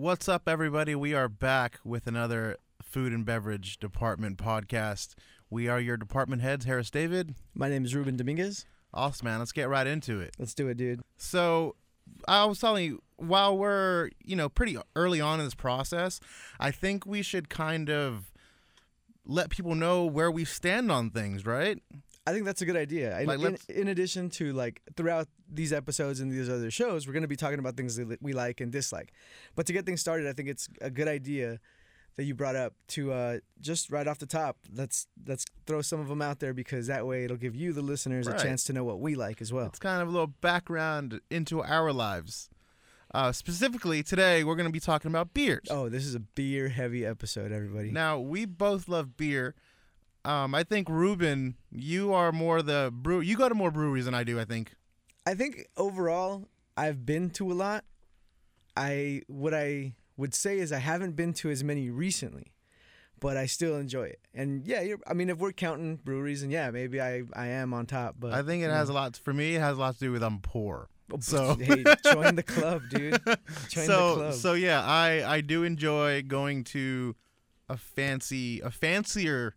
What's up, everybody? We are back with another food and beverage department podcast. We are your department heads, Harris David. My name is Ruben Dominguez. Awesome, man. Let's get right into it. Let's do it, dude. So, I was telling you, while we're, you know, pretty early on in this process, I think we should kind of let people know where we stand on things, right? I think that's a good idea. In- Like, in, let's- in addition to like throughout these episodes and these other shows, we're going to be talking about things that we like and dislike. But to get things started, I think it's a good idea that you brought up to uh, just right off the top. Let's let's throw some of them out there because that way it'll give you the listeners Right. a chance to know what we like as well. It's kind of a little background into our lives. Uh, specifically, today we're going to be talking about beers. Oh, this is a beer heavy episode, everybody. Now we both love beer. Um, I think Ruben, you are more the brew. You go to more breweries than I do. I think. I think overall, I've been to a lot. I what I would say is I haven't been to as many recently, but I still enjoy it. And yeah, you're, I mean, if we're counting breweries, and yeah, maybe I I am on top. But I think it has a lot. For me, it has a lot to do with I'm poor. Oh, so- hey, join the club, dude. Join so the club. so yeah, I I do enjoy going to a fancy a fancier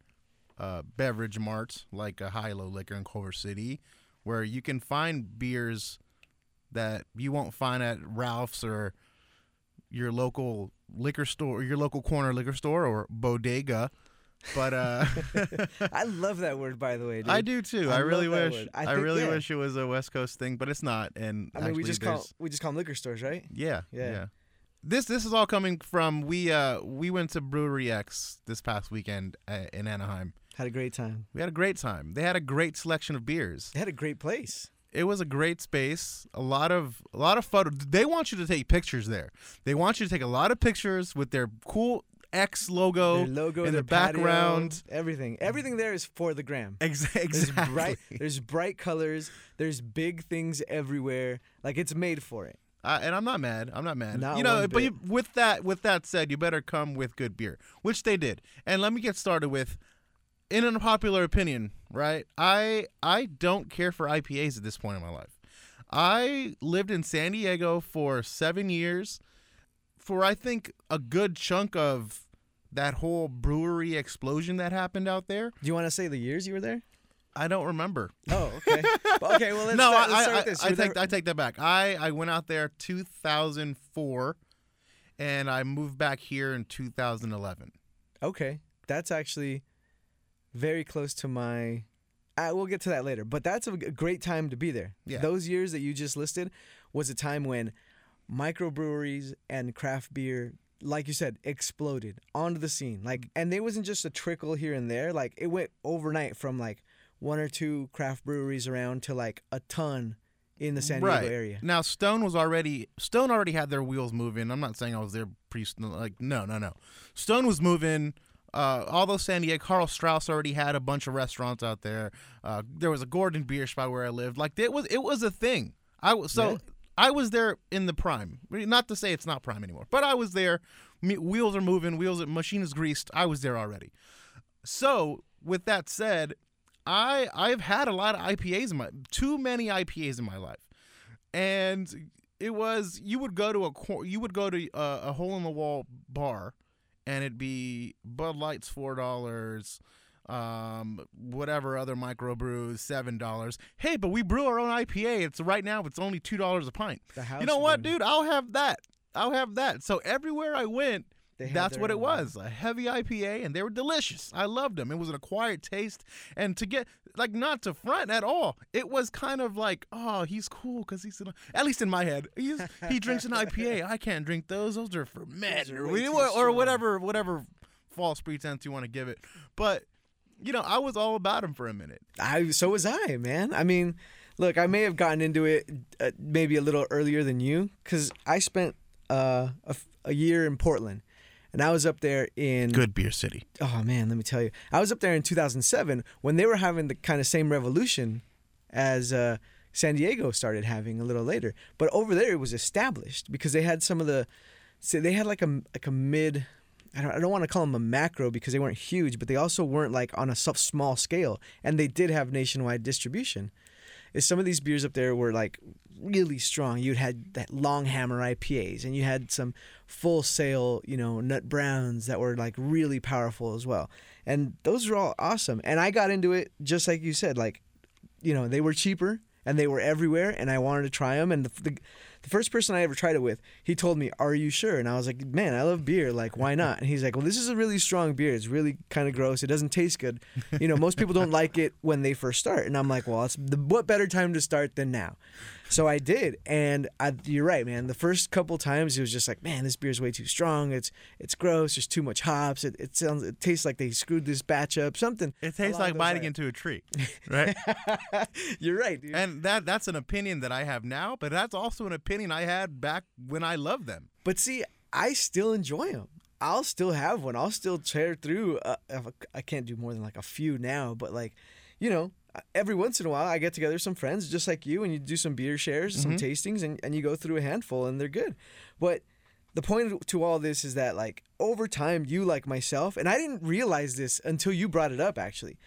uh, beverage mart like a High Low Liquor in Culver City, where you can find beers that you won't find at Ralph's or your local liquor store, your local corner liquor store or bodega. But uh, I love that word, by the way. Dude. I do too. I I, really wish. I, I really yeah. wish it was a West Coast thing, but it's not. And I mean, we just call we just call them liquor stores, right? yeah, Yeah. yeah, This this is all coming from we uh we went to Brewery X this past weekend uh, in Anaheim. Had a great time. We had a great time. They had a great selection of beers. They had a great place. It was a great space. A lot of a lot of photos. They want you to take pictures there. They want you to take a lot of pictures with their cool X logo. their logo, in their the background. patio, everything. Everything there is for the gram. Ex- There's bright there's bright colors, there's big things everywhere. Like it's made for it. Uh, and I'm not mad. I'm not mad. Not you know, but you, with that with that said, you better come with good beer, which they did. And let me get started with in an unpopular opinion, right? I I don't care for IPAs at this point in my life. I lived in San Diego for 7 years for I think a good chunk of that whole brewery explosion that happened out there. Do you want to say the years you were there? I don't remember. Oh, okay. okay, well let's no, start, I, let's I, with this. I, I take I take that back. I I went out there 2004, and I moved back here in 2011. Okay, that's actually very close to my. Uh, we'll get to that later, but that's a great time to be there. Yeah. Those years that you just listed was a time when microbreweries and craft beer, like you said, exploded onto the scene. Like, and it wasn't just a trickle here and there. Like, it went overnight from like one or two craft breweries around to like a ton in the San Diego right area. now, Stone was already Stone already had their wheels moving. I'm not saying I was there pre like no no no. Stone was moving. Uh, although San Diego, Karl Strauss already had a bunch of restaurants out there. Uh, there was a Gordon Biersch spot where I lived. Like it was, it was a thing. I was so Yeah. I was there in the prime. Not to say it's not prime anymore, but I was there. Me- wheels are moving. Wheels, machine is greased. I was there already. So with that said, I I've had a lot of IPAs in my too many IPAs in my life, and it was you would go to a you would go to a, a hole in the wall bar, and it'd be Bud Light's four dollars, um, whatever other microbrews seven dollars. Hey, but we brew our own IPA. It's right now it's only two dollars a pint. You know what, dude? I'll have that. I'll have that. So everywhere I went, that's what it was a heavy IPA, and they were delicious. I loved them. It was an acquired taste, and to get like not to front at all, it was kind of like, oh, he's cool because he's an, at least in my head, he's, he drinks an IPA. I can't drink those; those are for men, are or, or whatever, whatever false pretense you want to give it. But you know, I was all about him for a minute. I so was I, man. I mean, look, I may have gotten into it uh, maybe a little earlier than you because I spent uh, a, a year in Portland, and I was up there in. Good beer city. Oh man, let me tell you, I was up there in 2007 when they were having the kind of same revolution as uh, San Diego started having a little later. But over there, it was established because they had some of the, so they had like a like a mid. I don't, I don't want to call them a macro because they weren't huge, but they also weren't like on a small scale, and they did have nationwide distribution. Is some of these beers up there were like really strong. You had that long hammer IPAs, and you had some full sail, you know, nut browns that were like really powerful as well. And those were all awesome. And I got into it just like you said, like, you know, they were cheaper and they were everywhere, and I wanted to try them. And the, the the first person I ever tried it with, he told me, "Are you sure?" And I was like, "Man, I love beer. Like, why not?" And he's like, "Well, this is a really strong beer. It's really kind of gross. It doesn't taste good. You know, most people don't like it when they first start." And I'm like, "Well, it's the, what better time to start than now?" So I did, and I, you're right, man. The first couple times, it was just like, "Man, this beer's way too strong. It's it's gross. There's too much hops. It, it sounds it tastes like they screwed this batch up. Something." It tastes like biting lines. into a tree, right? you're right, dude. and that that's an opinion that I have now, but that's also an opinion I had back when I loved them. But see, I still enjoy them. I'll still have one. I'll still tear through. Uh, I can't do more than like a few now, but like, you know, every once in a while I get together some friends just like you, and you do some beer shares, some mm-hmm. tastings, and, and you go through a handful, and they're good. But the point to all this is that like over time, you like myself, and I didn't realize this until you brought it up actually,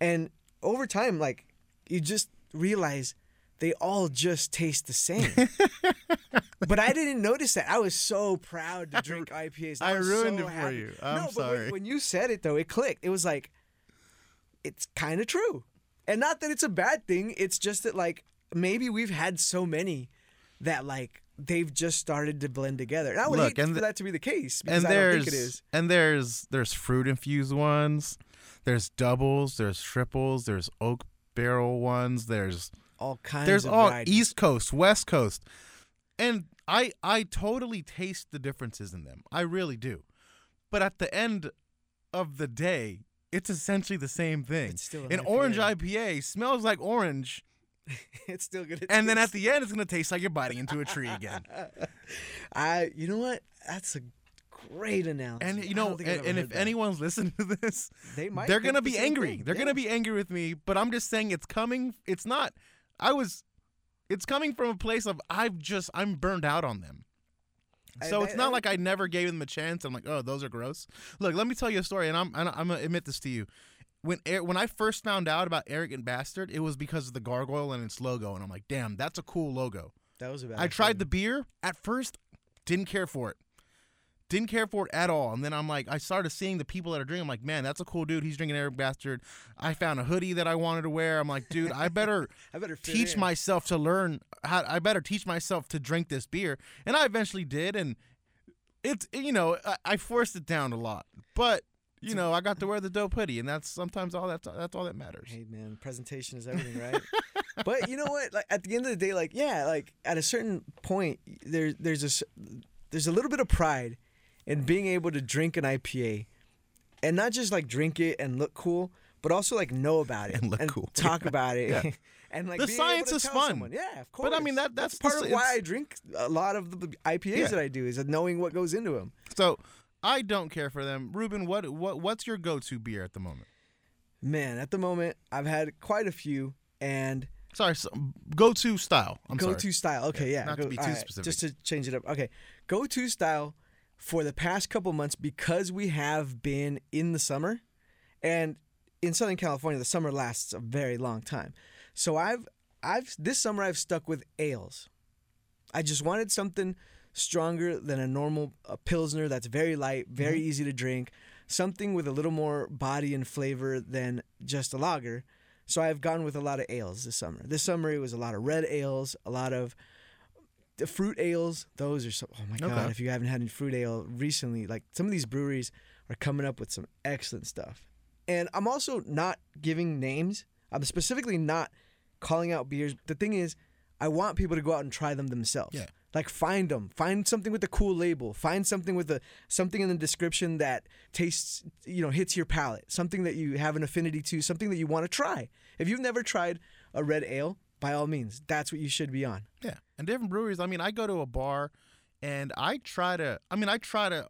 and over time, like you just realize they all just taste the same. but I didn't notice that. I was so proud to drink IPAs. I was ruined so it for happy. you. I'm no, but when, when you said it though, it clicked. It was like, it's kind of true, and not that it's a bad thing. It's just that like maybe we've had so many that like they've just started to blend together. And I would Look, hate and for th- that to be the case because and I don't there's think it is. and there's there's fruit infused ones, there's doubles, there's triples, there's oak barrel ones, there's All kinds. there's of all. East Coast, West Coast, and I I totally taste the differences in them. I really do, but at the end of the day, it's essentially the same thing. It's still an an orange IPA. IPA smells like orange, it's still good. and then at the end, it's gonna taste like you're biting into a tree again. I, you know what? That's a great analogy. And you know, don't think I've and, and if that. anyone's listening to this, they might, they're gonna be angry. thing. They're Yeah. gonna be angry with me, but I'm just saying it's coming. It's not. I was. It's coming from a place of I've just I'm burned out on them. So I- it's not I- like I never gave them a chance. I'm like, oh, those are gross. Look, let me tell you a story, and I'm I'm gonna admit this to you. When when I first found out about Arrogant Bastard, it was because of the gargoyle and its logo, and I'm like, damn, that's a cool logo. That was a bad. I tried the beer at first, didn't care for it. Didn't care for it at all. And then I'm like, I started seeing the people that are drinking. I'm like, man, that's a cool dude. He's drinking Arrogant Bastard. I found a hoodie that I wanted to wear. I'm like, dude, I better I better teach in. myself to learn how. I better teach myself to drink this beer. And I eventually did. And it's you know I, I forced it down a lot, but you know I got to wear the dope hoodie, and that's sometimes all that's that's all that matters. Hey man, presentation is everything, right? but you know what? Like at the end of the day, like yeah, like at a certain point, there's there's a there's a little bit of pride in being able to drink an IPA, and not just like drink it and look cool, but also like know about it And look cool. talk about it. Yeah. And like The science to is fun. someone. Yeah, of course. But, I mean, that- that's the part of why I drink a lot of the IPAs Yeah. that I do is knowing what goes into them. So I don't care for them. Ruben, what what what's your go-to beer at the moment? Man, at the moment, I've had quite a few, and Sorry, so, go-to style. I'm sorry. go to style. Okay, Yeah, yeah. not to be too alright, specific. Just to change it up. Okay, go to style for the past couple months because we have been in the summer, and in Southern California, the summer lasts a very long time. So I've I've this summer I've stuck with ales. I just wanted something stronger than a normal a pilsner that's very light, very Mm-hmm. easy to drink, something with a little more body and flavor than just a lager. So I've gone with a lot of ales this summer. This summer it was a lot of red ales, a lot of the fruit ales. Those are so. Oh my god! Okay. If you haven't had any fruit ale recently, like some of these breweries are coming up with some excellent stuff. And I'm also not giving names. I'm specifically not calling out beers. The thing is, I want people to go out and try them themselves. Yeah. Like find them, find something with a cool label, find something with a something in the description that tastes, you know, hits your palate, something that you have an affinity to, something that you want to try. If you've never tried a red ale, by all means, that's what you should be on. Yeah, and different breweries. I mean, I go to a bar, and I try to. I mean, I try to.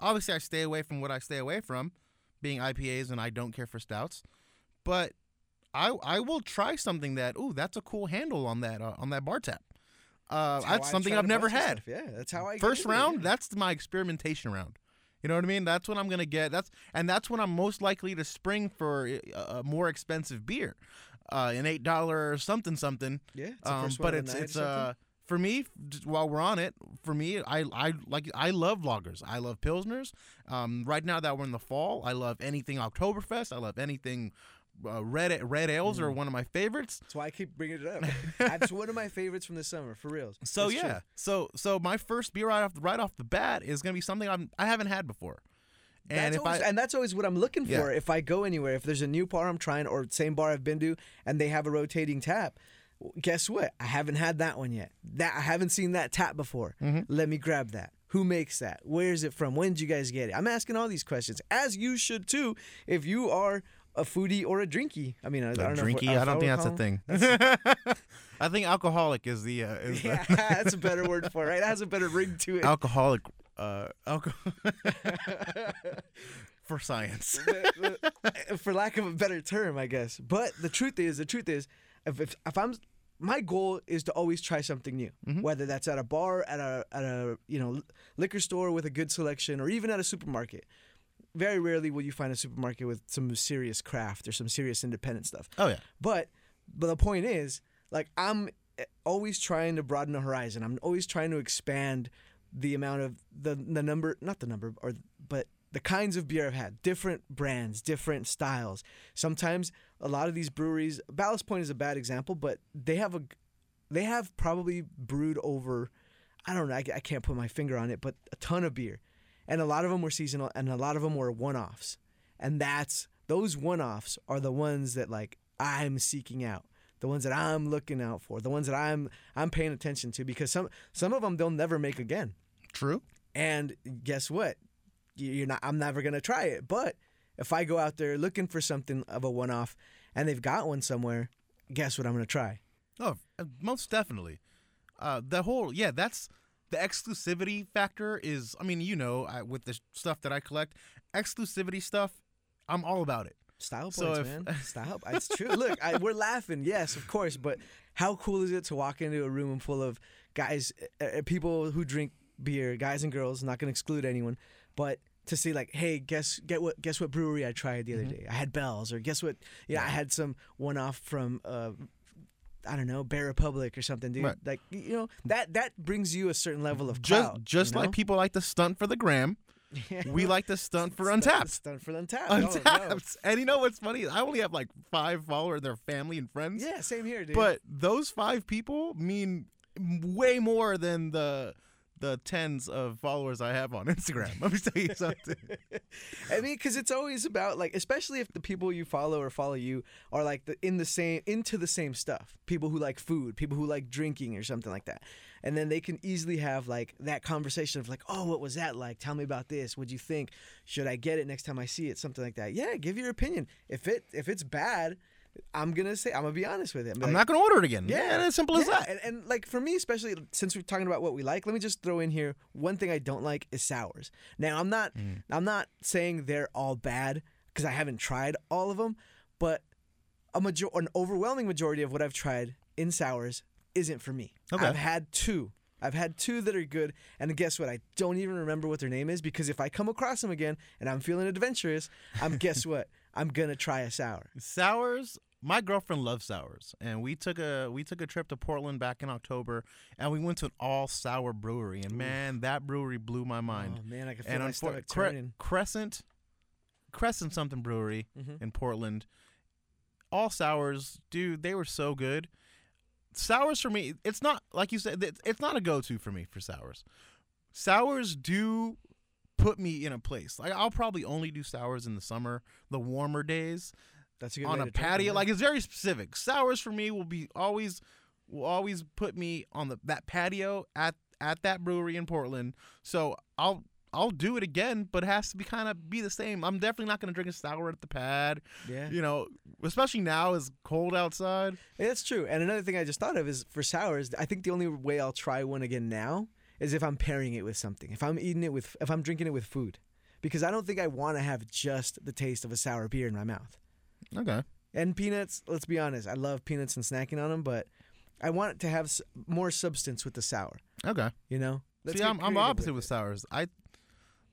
Obviously, I stay away from what I stay away from, being IPAs, and I don't care for stouts. But I I will try something that. Ooh, that's a cool handle on that uh, on that bar tap. Uh, That's that's something I've never had. stuff. Yeah, that's how I get First into it, round, yeah. that's my experimentation round. You know what I mean? That's when I'm gonna get. That's and that's when I'm most likely to spring for a, a more expensive beer. Uh, an eight dollar something something. Yeah, it's Um, but it's the night or it's uh for me while we're on it for me I I like I love lagers I love pilsners um right now that we're in the fall I love anything Oktoberfest I love anything uh, red red ales Mm. are one of my favorites That's why I keep bringing it up. That's one of my favorites from the summer, for reals. so yeah true. so so my first beer right off the, right off the bat is gonna be something I'm I haven't had before and that's if always, I and that's always what I'm looking Yeah. for. If I go anywhere, if there's a new bar I'm trying, or same bar I've been to, and they have a rotating tap, guess what? I haven't had that one yet. That I haven't seen that tap before. Mm-hmm. Let me grab that. Who makes that? Where is it from? When did you guys get it? I'm asking all these questions, as you should too, if you are a foodie or a drinky. I mean, I, don't know. drinky I don't think that's a thing I think alcoholic is the uh, is the that's a better word for it. Right? It has a better ring to it. alcoholic uh alcohol for science for lack of a better term, I guess. But the truth is, the truth is, if if, if I'm my goal is to always try something new, whether that's at a bar, at a at a you know liquor store with a good selection, or even at a supermarket. Very rarely will you find a supermarket with some serious craft or some serious independent stuff. oh yeah But but the point is, like I'm eh, always trying to broaden the horizon. I'm always trying to expand the amount of the the number, not the number, or but the kinds of beer I've had. Different brands, different styles. Sometimes a lot of these breweries, Ballast Point is a bad example, but they have a they have probably brewed over. I don't know. I, I can't put my finger on it, but a ton of beer, and a lot of them were seasonal, and a lot of them were one-offs, and that's those one-offs are the ones that like I'm seeking out, the ones that I'm looking out for, the ones that I'm I'm paying attention to because some some of them they'll never make again, true and guess what? You- You're not. I'm never gonna try it, but if I go out there looking for something of a one-off, and they've got one somewhere, guess what I'm gonna try? Oh, uh, most definitely. Uh, the whole yeah, that's the exclusivity factor. Is I mean, you know, I, with the stuff that I collect, exclusivity stuff, I'm all about it. Style So points, if- man. Style. It's true. Look, I, we're laughing, yes, of course, but how cool is it to walk into a room full of guys, uh, people who drink beer, guys and girls. Not gonna exclude anyone, but to see like, hey, guess get what guess what brewery I tried the other Mm-hmm. day? I had Bell's, or guess what? Yeah, I had some one off from. Uh, I don't know, Bear Republic or something, dude. Right. Like you know that that brings you a certain level of Just clout, just you like people like to stunt for the gram, we like to stunt for Untappd. Stunt for Untappd. Oh, no. Untappd. And you know what's funny? I only have like five followers, their family and friends. Yeah, same here, dude. But those five people mean way more than the the tens of followers I have on Instagram. Let me tell you something. I mean, because it's always about like, especially if the people you follow or follow you are like the, in the same into the same stuff. People who like food, people who like drinking or something like that, and then they can easily have like that conversation of like, oh, what was that like? Tell me about this. What'd you think? Should I get it next time I see it? Something like that. Yeah, give your opinion. If it if it's bad, I'm gonna say I'm gonna be honest with it. I'm like, not gonna order it again. yeah, Yeah, as simple as that. And, and like for me, especially since we're talking about what we like, let me just throw in here one thing I don't like is sours. Now I'm not Mm. I'm not saying they're all bad because I haven't tried all of them, but a major an overwhelming majority of what I've tried in sours isn't for me. Okay. I've had two. I've had two that are good, and guess what? I don't even remember what their name is because if I come across them again and I'm feeling adventurous, I'm guess what? I'm gonna try a sour. Sours. My girlfriend loves sours, and we took a we took a trip to Portland back in October, and we went to an all sour brewery, and man, that brewery blew my mind. Oh man, I can feel and my stomach Cre- turning. Crescent, Crescent something brewery Mhm. in Portland. All sours, dude, they were so good. Sours for me, it's not like you said. It's it's not a go-to for me for sours. Sours do put me in a place. Like I'll probably only do sours in the summer, the warmer days That's a on a to drink 'em, patio. Like it's very specific. Sours for me will be always will always put me on the that patio at at that brewery in Portland. So I'll I'll do it again, but it has to be kind of be the same. I'm definitely not going to drink a sour at the pad. yeah. You know, especially now it's cold outside. Yeah, That's true. And another thing I just thought of is for sours, I think the only way I'll try one again now is if I'm pairing it with something. If I'm eating it with, if I'm drinking it with food, because I don't think I want to have just the taste of a sour beer in my mouth. Okay. And peanuts, let's be honest, I love peanuts and snacking on them, but I want it to have more substance with the sour. Okay. You know? Let's See, I'm, I'm opposite with it. sours. I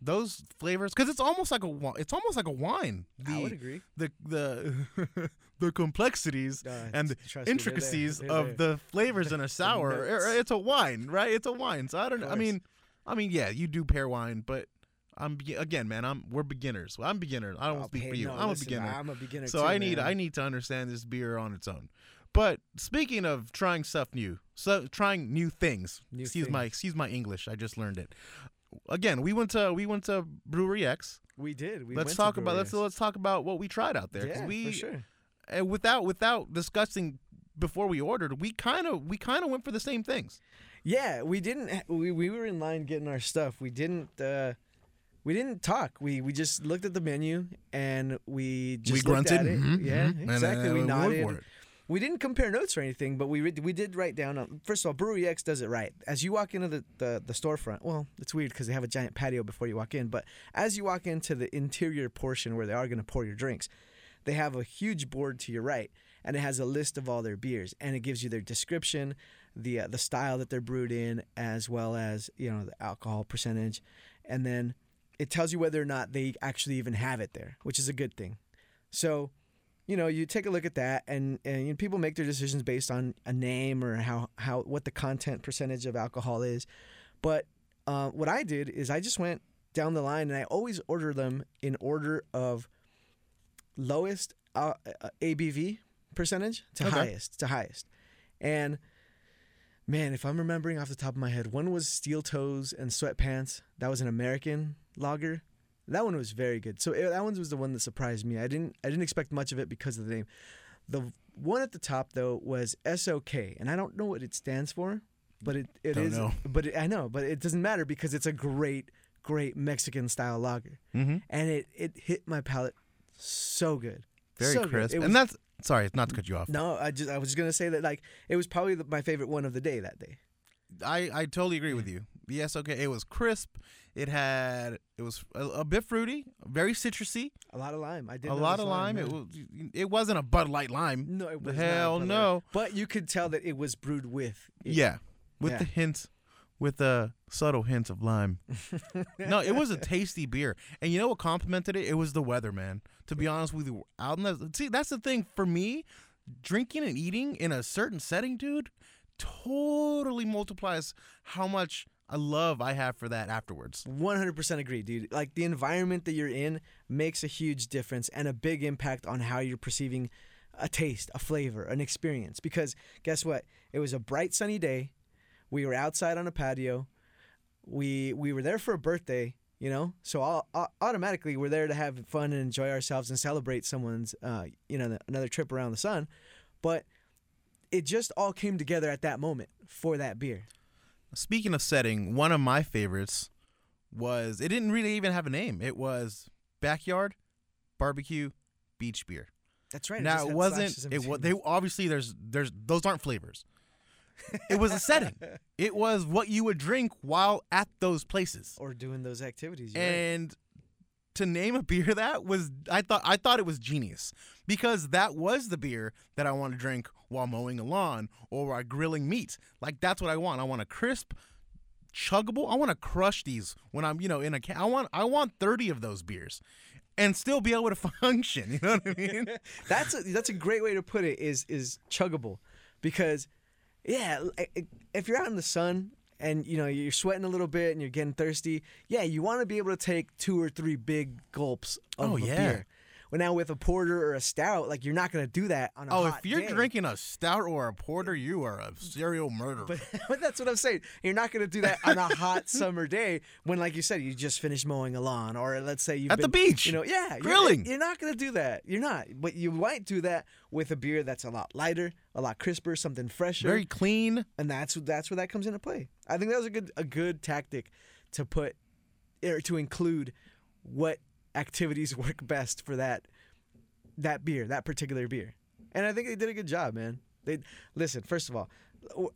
those flavors because it's almost like a it's almost like a wine. The, I would agree. the the the complexities Uh, and the trust me, they're there. intricacies They're of the flavors in a sour. er, It's a wine, right? It's a wine. So I don't know. I mean, I mean, yeah, you do pair wine, but I'm again, man. I'm we're beginners. I'm beginner. I don't Oh, speak hey, for you. no, I'm listen, a beginner. I'm a beginner. So too, I need man. I need to understand this beer on its own. But speaking of trying stuff new, so trying new things. New excuse my things. excuse my English. I just learned it. Again, we went to we went to Brewery X. We did. We let's talk about let's let's talk about what we tried out there. Yeah, we for sure. and without without discussing before we ordered, we kind of we kind of went for the same things. Yeah, we didn't. We, we were in line getting our stuff. We didn't. Uh, we didn't talk. We we just looked at the menu and we just we grunted. mhm, Yeah, mhm, and, exactly. uh, we nodded. We didn't compare notes or anything, but we re- we did write down. Um, first of all, Brewery X does it right. As you walk into the the, the storefront, well, it's weird because they have a giant patio before you walk in. But as you walk into the interior portion where they are going to pour your drinks, they have a huge board to your right, and it has a list of all their beers, and it gives you their description, the uh, the style that they're brewed in, as well as you know the alcohol percentage, and then it tells you whether or not they actually even have it there, which is a good thing. So you know, you take a look at that, and and you know, people make their decisions based on a name or how how what the content percentage of alcohol is. But uh, what I did is I just went down the line, and I always order them in order of lowest uh, uh, ABV percentage to Okay. highest to highest, and. Man, if I'm remembering off the top of my head, one was Steel Toes and Sweatpants. That was an American lager. That one was very good. So eh, that one was the one that surprised me. I didn't I didn't expect much of it because of the name. The one at the top though was SOK, and I don't know what it stands for, but it it Don't is- know. But it, I know, but it doesn't matter because it's a great great Mexican style lager, Mm-hmm. and it it hit my palate so good. Very So crisp, It was- and that's sorry, not to cut you off. No, I just I was just gonna say that like it was probably the, my favorite one of the day that day. I, I totally agree with you. Yes, okay. It was crisp. It had it was a, a bit fruity, very citrusy, A lot of lime. I did a lot of lime. It was it wasn't a Bud Light lime. no, it was hell no. But you could tell that it was brewed with. it. Yeah, with Yeah. the hint, with the subtle hint of lime. no, it was a tasty beer, and you know what complemented it? It was the weather, man. To be honest with you, out in the see, that's the thing for me. Drinking and eating in a certain setting, dude, totally multiplies how much I love I have for that afterwards. 100% agree, dude. Like the environment that you're in makes a huge difference and a big impact on how you're perceiving a taste, a flavor, an experience. Because guess what? It was a bright sunny day. We were outside on a patio. We we were there for a birthday, you know. So all, au- automatically we're there to have fun and enjoy ourselves and celebrate someone's uh, you know, another trip around the sun. But it just all came together at that moment for that beer. Speaking of setting, one of my favorites was it didn't really even have a name. It was backyard barbecue beach beer. That's right. now just it wasn't. It was. They obviously there's there's those aren't flavors. It was a setting. It was what you would drink while at those places. or doing those activities. you're right. To name a beer that was I thought I thought it was genius because that was the beer that I want to drink while mowing a lawn or while grilling meat. Like that's what I want. I want a crisp, chuggable. I want to crush these when I'm you know in a. Ca- I want I want thirty of those beers, and still be able to function. You know what I mean? that's a, that's a great way to put it. Is is chuggable, because yeah, if you're out in the sun and you know you're sweating a little bit and you're getting thirsty, yeah, you want to be able to take two or three big gulps of Oh, yeah. beer. Well, now with a porter or a stout, like you're not gonna do that on a Oh, hot if you're day. drinking a stout or a porter, you are a serial murderer. But, but that's what I'm saying. You're not going to do that on a hot summer day when, like you said, you just finished mowing a lawn, or let's say you've At the beach, You know, yeah, you're- grilling. You're, not going to do that. You're not. But you might do that with a beer that's a lot lighter, a lot crisper, something fresher, Very clean. and that's that's where that comes into play. I think that was a good a good tactic to put or to include what activities work best for that that beer, that particular beer. And I think they did a good job, man. They listen, first of all,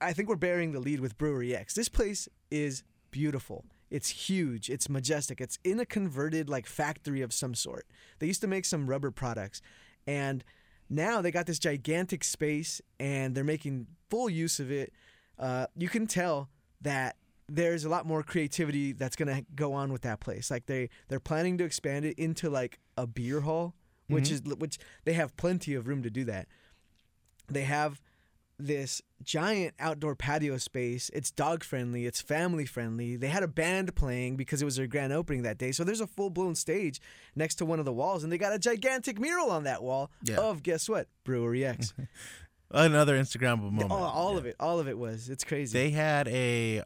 I think we're bearing the lead with Brewery X. This place is beautiful. It's huge. It's majestic. It's in a converted like factory of some sort. They used to make some rubber products and now they got this gigantic space and they're making full use of it. Uh, you can tell that there's a lot more creativity that's gonna go on with that place. Like they they're planning to expand it into like a beer hall, which mm-hmm. is which they have plenty of room to do that. They have this giant outdoor patio space. It's dog friendly. It's family friendly. They had a band playing because it was their grand opening that day. So there's a full blown stage next to one of the walls, and they got a gigantic mural on that wall Yeah. of guess what Brewery X. Another Instagrammable moment. all all Yeah. of it, all of it was. It's crazy. They had a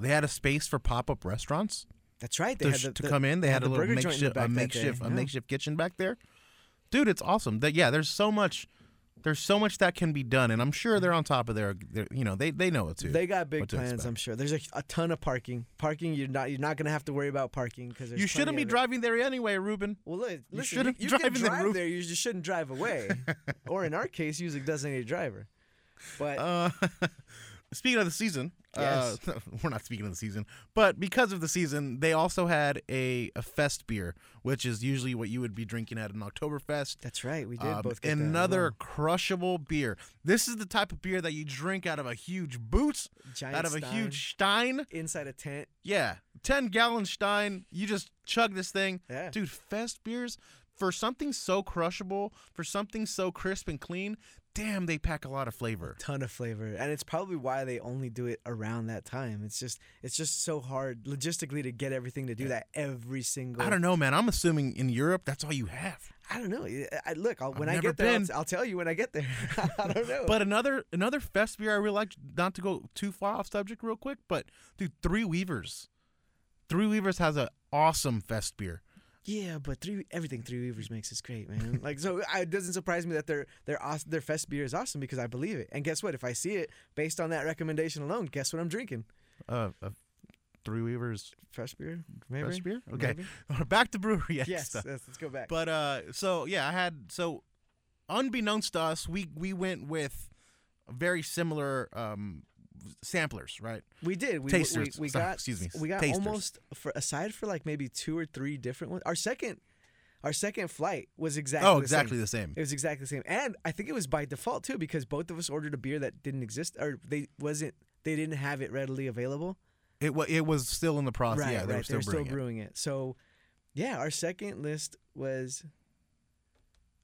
they had a space for pop up restaurants That's right. They to, had the, to come in. They they had a little burger joint in the makeshift a back that day. makeshift a makeshift kitchen back there. Dude, it's awesome. That yeah, there's so much there's so much that can be done, and I'm sure they're on top of their, their you know, they they know it too. They got big plans, expect. I'm sure. There's a, a ton of parking. Parking, you're not you're not gonna have to worry about parking because you shouldn't be driving there anyway, Ruben. Well, li- listen, you, shouldn't you drive can drive roof. there. You just shouldn't drive away, or in our case, use a designated driver. But Uh, speaking of the season, Yes. uh, we're not speaking of the season, but because of the season, they also had a, a fest beer, which is usually what you would be drinking at an Oktoberfest. that's right. We did Um, both get that as another crushable beer. This is the type of beer that you drink out of a huge boot, giant out of a stein, huge stein. inside a tent. Yeah, ten gallon stein. You just chug this thing, Yeah. dude. Fest beers for something so crushable, for something so crisp and clean. Damn, they pack a lot of flavor. ton of flavor and it's probably why they only do it around that time it's just it's just so hard logistically to get everything to do that every single I don't know, man. I'm assuming in Europe that's all you have. I don't know I, look I'll, when i get there I'll. I'll tell you when i get there i don't know But another another fest beer I really like. Not to go too far off subject, real quick, but dude, Three Weavers. Three Weavers has an awesome fest beer. Yeah but three everything three weavers makes is great man. Like so I, it doesn't surprise me that their their awesome, their fest beer is awesome because i believe it. And guess what? If i see it based on that recommendation alone guess what i'm drinking? Uh, uh Three Weavers. Fresh beer maybe? Fest beer. Okay, Maybe? back to brewery. Yes, yes let's go back. But uh, so yeah, I had so unbeknownst to us, we we went with a very similar um samplers, right? We did. We, Tasters. We, we got. excuse me, We got tasters. almost for aside for like maybe two or three different ones. Our second, our second flight was exactly. oh, the exactly Same. the same. It was exactly the same, and I think it was by default too because both of us ordered a beer that didn't exist or they wasn't. They didn't have it readily available. It was it was still in the process. right, yeah, they right. were still They're still brewing it. brewing it. So, yeah, our second list was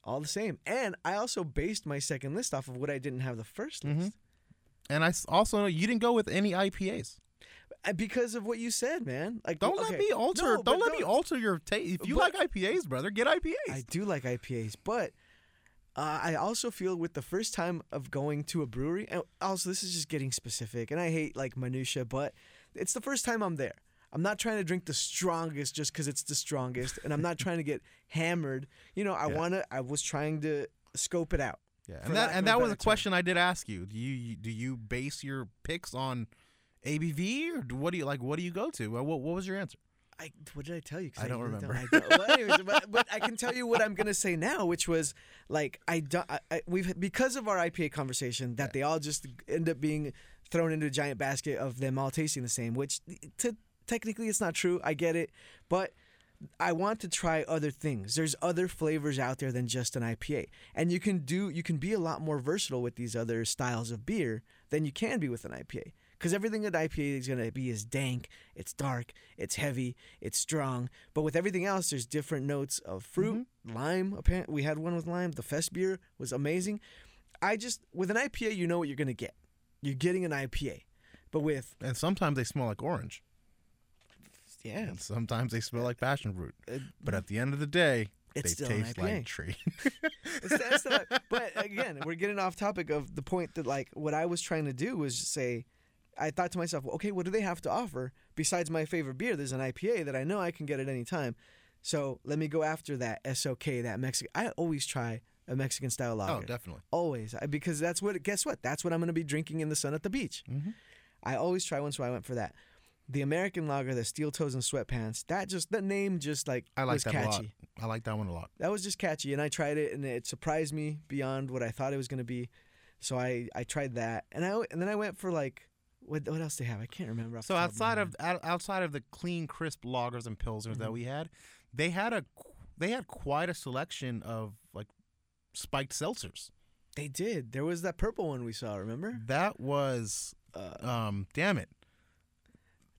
all the same, and I also based my second list off of what I didn't have the 1st Mhm. list. And I also know you didn't go with any IPAs. Uh, because of what you said, man. Like, Don't okay, let me alter. no, don't let me alter your taste. If you But- like IPAs, brother, get IPAs. I do like IPAs, but uh, I also feel with the first time of going to a brewery, and also this is just getting specific, and I hate like minutia, but it's the first time I'm there. I'm not trying to drink the strongest just because it's the strongest, and I'm not trying to get hammered. You know, I Yeah. wanna. I was trying to scope it out. Yeah, and that and that was a term. question I did ask you. Do you do you base your picks on ABV or do, what do you like? What do you go to? What, what was your answer? I what did I tell you? 'Cause I don't really remember. I don't- well, anyways, but, but I can tell you what I'm gonna say now, which was like I, do, I, I we've because of our IPA conversation that they all just end up being thrown into a giant basket of them all tasting the same. Which to, technically it's not true. I get it, but I want to try other things. There's other flavors out there than just an IPA. And you can do you can be a lot more versatile with these other styles of beer than you can be with an IPA. Cuz everything that IPA is going to be is dank, it's dark, it's heavy, it's strong. But with everything else there's different notes of fruit, mm-hmm. lime, apparently we had one with lime. The Fest beer was amazing. I just with an IPA you know what you're going to get. You're getting an IPA. But with And sometimes they smell like orange, yeah, and sometimes they smell like passion fruit. uh, But at the end of the day, It's they still taste like tree. It's- but again, we're getting off topic of the point that like what I was trying to do was say, I thought to myself, well, okay, what do they have to offer besides my favorite beer? There's an IPA that I know I can get at any time, so let me go after that SOK, that Mexican. I always try a Mexican style lager. oh, definitely. always, because that's what. Guess what? That's what I'm going to be drinking in the sun at the beach. Mhm. I always try one, so I went for that. The American lager, the steel toes and sweatpants. That just the name just like I like was that catchy a lot. I like that one a lot. that was just catchy and i tried it and it surprised me beyond what i thought it was going to be so i i tried that and i and then i went for like what, what else they have i can't remember So top of outside of outside of the clean, crisp lagers and pilsners that Mhm. we had, they had a they had quite a selection of like spiked seltzers. they did there was that purple one we saw remember That was uh, um damn it.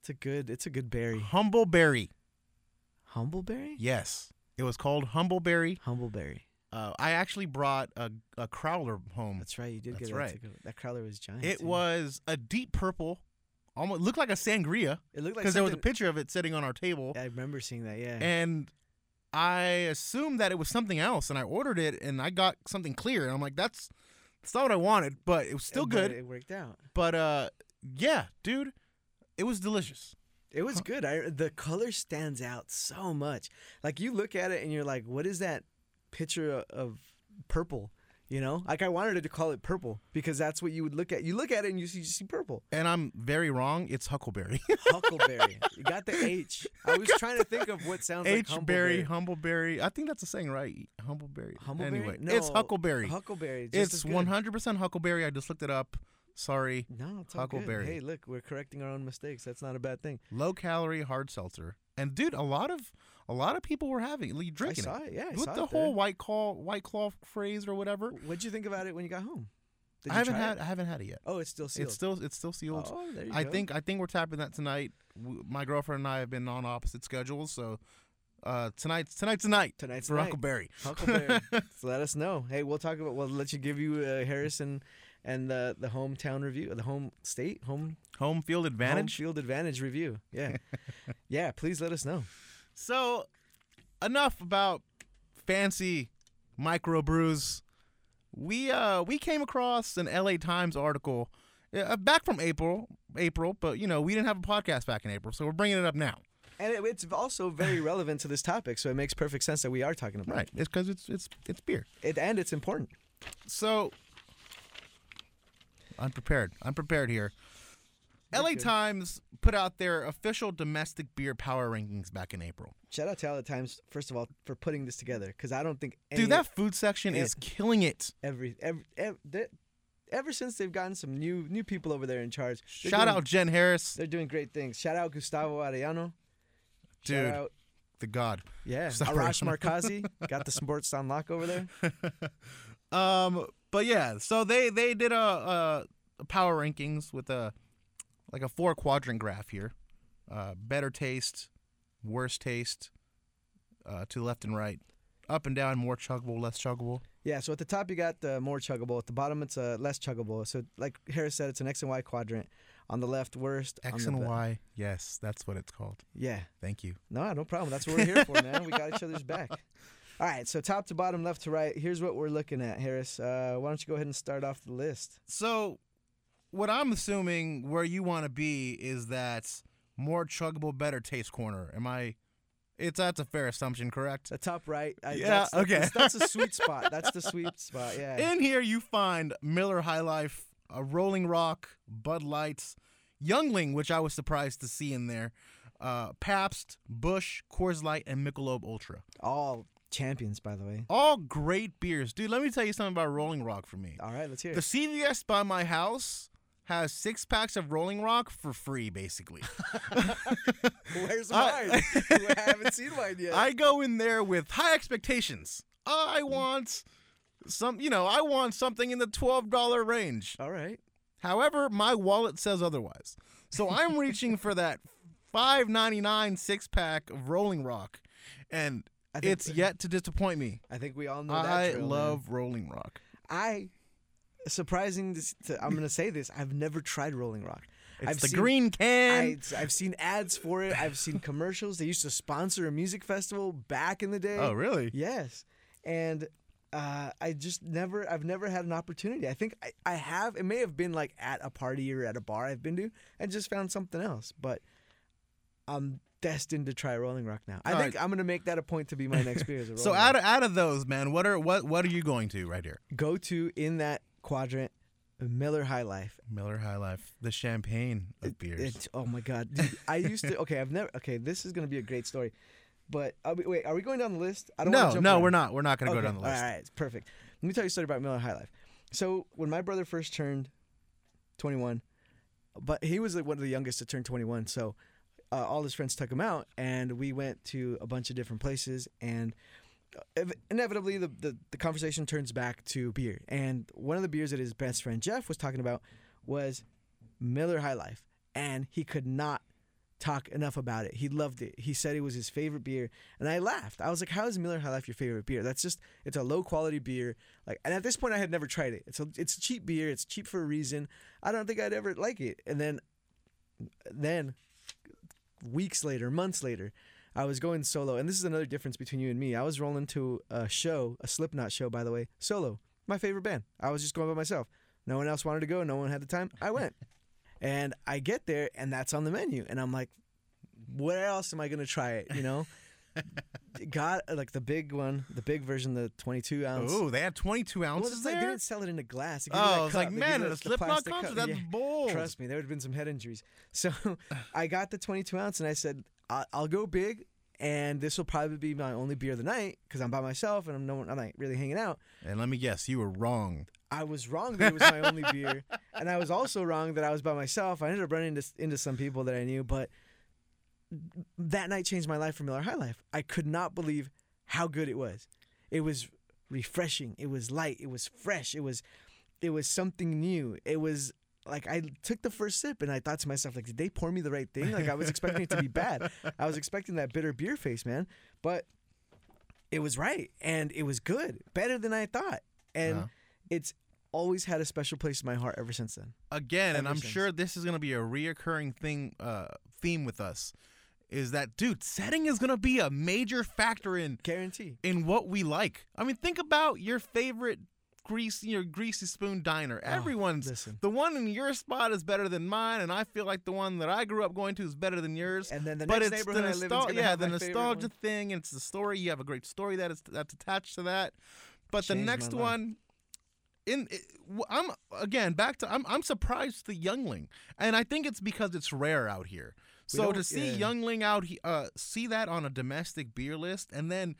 It's a good. It's a good berry. Humbleberry. Humbleberry. Yes, it was called Humbleberry. Humbleberry. Uh, I actually brought a, a crowler home. That's right. You did That's get right. that. That crowler was giant. It too. was a deep purple, almost looked like a sangria It looked like because there was a picture of it sitting on our table, I remember seeing that. Yeah. and I assumed that it was something else, and I ordered it, and I got something clear, and I'm like, that's that's not what I wanted, but it was still But good. It worked out. But uh, yeah, dude, it was delicious. It was good. I the color stands out so much. Like you look at it and you're like, what is that picture of purple? You know, like I wanted to call it purple because that's what you would look at. You look at it and you see, you see purple. And I'm very wrong. It's Huckleberry. Huckleberry. you got the H. I was trying to think of what sounds like H berry, Humbleberry. Humbleberry. I think that's a saying, right? Humbleberry. Humbleberry? Anyway, no, it's Huckleberry. Huckleberry. It's 100% Huckleberry. I just looked it up. Sorry. No, it's. Huckleberry. Hey, look, we're correcting our own mistakes. That's not a bad thing. Low calorie hard seltzer. And dude, a lot of a lot of people were having like, drinking I saw it. it. Yeah, I With the it whole white claw white claw phrase or whatever. What'd you think about it when you got home? Did I haven't had It? I haven't had it yet. Oh, it's still sealed. It's still it's still sealed. Oh, there you I go. think I think we're tapping that tonight. My girlfriend and I have been on opposite schedules, so uh, tonight tonight's the night tonight's for night. Huckleberry. Huckleberry. so let us know. Hey, we'll talk about. We'll let you give you uh, Harrison and the the hometown review, the home state home Home field home advantage. field advantage review. Yeah, yeah. Please let us know. So, enough about fancy microbrews. We uh we came across an LA Times article uh, back from April, April, but you know we didn't have a podcast back in April, so we're bringing it up now. And it, it's also very relevant to this topic, so it makes perfect sense that we are talking about it Right? It's because it's it's it's beer. it, and it's important. So unprepared, unprepared here. You're LA good. Times put out their official domestic beer power rankings back in April. Shout out to LA Times first of all for putting this together because I don't think any, Dude, that food section is killing it. every every, every they- ever since they've gotten some new new people over there in charge. Shout doing- out Jenn Harris, They're doing great things. Shout out Gustavo Arellano. dude, Shout out, the god. yeah, Gustavo Arash Markazi got the sports on lock over there. Um, but yeah, so they they did a, a, a power rankings with a like a four quadrant graph here. Uh, better taste, worse taste, uh, to the left and right, up and down, more chuggable, less chuggable. Yeah, so at the top you got the more chuggable. At the bottom it's uh, less chuggable. So like Harris said, it's an X and Y quadrant. On the left, worst. X and be- Y, yes, that's what it's called. Yeah. Thank you. No, no problem. That's what we're here for, man. We got each other's back. All right, so top to bottom, left to right. Here's what we're looking at, Harris. Uh, why don't you go ahead and start off the list? So, what I'm assuming where you want to be is that more chuggable, better taste corner. Am I? It's that's a fair assumption, correct? The top right. I, Yeah, that's, okay. That's, that's a sweet spot. That's the sweet spot. Yeah. In here, you find Miller High Life, a Rolling Rock, Bud Lights, Yuengling, which I was surprised to see in there, uh, Pabst, Busch, Coors Light, and Michelob Ultra. All champions, by the way. All great beers, dude. Let me tell you something about Rolling Rock for me. All right, let's hear it. The. CVS by my house has six packs of Rolling Rock for free, basically. Where's mine? I haven't seen mine yet. I go in there with high expectations. I want some, you know, I want something in the twelve dollar range. All right. However, my wallet says otherwise. So I'm reaching for that five ninety nine six pack of Rolling Rock, and I it's yet to disappoint me. I think we all know that. I drill, man. love Rolling Rock. I. Surprising. To, to, I'm gonna say this. I've never tried Rolling Rock. It's I've the seen- green can. I, I've seen ads for it. I've seen commercials. They used to sponsor a music festival back in the day. oh, really? Yes, and uh, I just never, I've never had an opportunity. I think I, I have. It may have been like at a party or at a bar I've been to, and just found something else. But I'm destined to try Rolling Rock now. I All think I'm gonna make that a point to be my next beer. So Rolling out of, out of those, man, what are what what are you going to right here? go to in that quadrant, Miller High Life. Miller High Life, the champagne of beers. It's oh my god, dude! I used to. Okay, I've never. Okay, this is gonna be a great story. But are we, wait, are we going down the list? I wanna no, no, around. we're not. We're not going to Okay, go down the list. All right, it's perfect. Let me tell you a story about Miller High Life. So when my brother first turned 21, but he was like one of the youngest to turn 21, so uh, all his friends took him out, and we went to a bunch of different places, and uh, ev- inevitably the, the the conversation turns back to beer, and one of the beers that his best friend Jeff was talking about was Miller High Life, and he could not talk enough about it. He loved it. He said it was his favorite beer, and I laughed. I was like, "How is Miller High Life your favorite beer? That's just it's a low quality beer. Like, and at this point, I had never tried it. It's a it's cheap beer. It's cheap for a reason. I don't think I'd ever like it. And then, then, weeks later, months later, I was going solo, and this is another difference between you and me. I was rolling to a show, a Slipknot show, by the way, solo. My favorite band. I was just going by myself. No one else wanted to go. No one had the time. I went. And I get there, and that's on the menu, and I'm like, "Where else am I gonna try it?" You know, got uh, like the big one, the big version, the 22 ounce. Oh, they had 22 Well, ounces it's like they didn't sell it in a glass. Oh, that I was like, man, a Slipknot concert, that's Yeah. bold. Trust me, there would have been some head injuries. So I got the 22 ounce, and I said, I- "I'll go big." And this will probably be my only beer of the night because I'm by myself and I'm no one, I'm like really hanging out. And let me guess, you were wrong. I was wrong that it was my only beer, and I was also wrong that I was by myself. I ended up running into, into some people that I knew, but that night changed my life for Miller High Life. I could not believe how good it was. It was refreshing. It was light. It was fresh. It was, it was something new. It was like I took the first sip and I thought to myself, like, did they pour me the right thing? Like I was expecting it to be bad. I was expecting that bitter beer face, man. But it was right and it was good, better than I thought. And Yeah. it's always had a special place in my heart ever since then. Again, and I'm since. sure this is gonna be a reoccurring thing, uh, theme with us, is that dude, setting is gonna be a major factor in Guarantee. in what we like. I mean, think about your favorite greasy your greasy spoon diner. Oh, Everyone's Oh, listen. the one in your spot is better than mine, and I feel like the one that I grew up going to is better than yours. And then the but next it's the neighborhood I live in is nostal- gonna yeah, the nostalgia thing. It's the story. You have a great story that is that's attached to that. But the Changed my next one, in I'm again back to I'm I'm surprised the Yuengling, and I think it's because it's rare out here. So to see yeah. Yuengling out, uh, see that on a domestic beer list, and then.